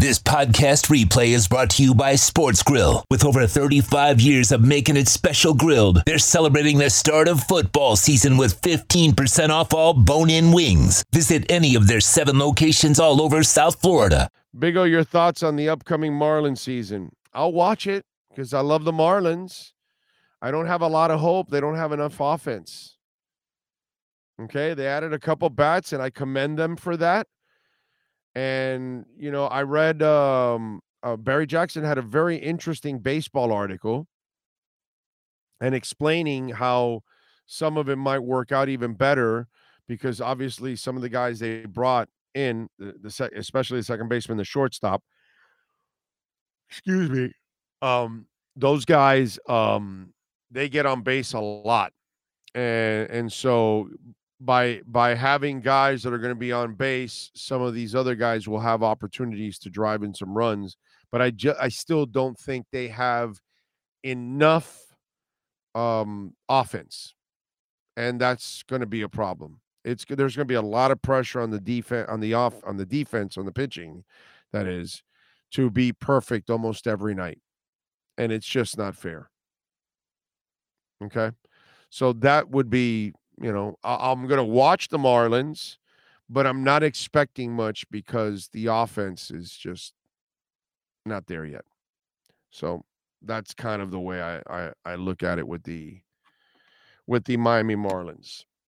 This podcast replay is brought to you by Sports Grill. With over 35 years of making it special grilled, they're celebrating the start of football season with 15% off all bone in wings. Visit any of their seven locations all over South Florida. Big O, your thoughts on the upcoming Marlins season? I'll watch it because I love the Marlins. I don't have a lot of hope. They don't have enough offense. Okay. They added a couple bats, and I commend them for that. And, you know, I read um, uh, Barry Jackson had a very interesting baseball article and explaining how some of it might work out even better because obviously some of the guys they brought in, the, the especially the second baseman, the shortstop, excuse me, um, those guys, um, they get on base a lot. And, and so by by having guys that are going to be on base, some of these other guys will have opportunities to drive in some runs. But I just I still don't think they have enough um offense, and that's going to be a problem. It's there's going to be a lot of pressure on the defense on the off on the defense on the pitching, that is, to be perfect almost every night, and it's just not fair. Okay, so that would be you know, I- I'm going to watch the Marlins, but I'm not expecting much because the offense is just not there yet. So that's kind of the way I, I, I look at it with the with the Miami Marlins.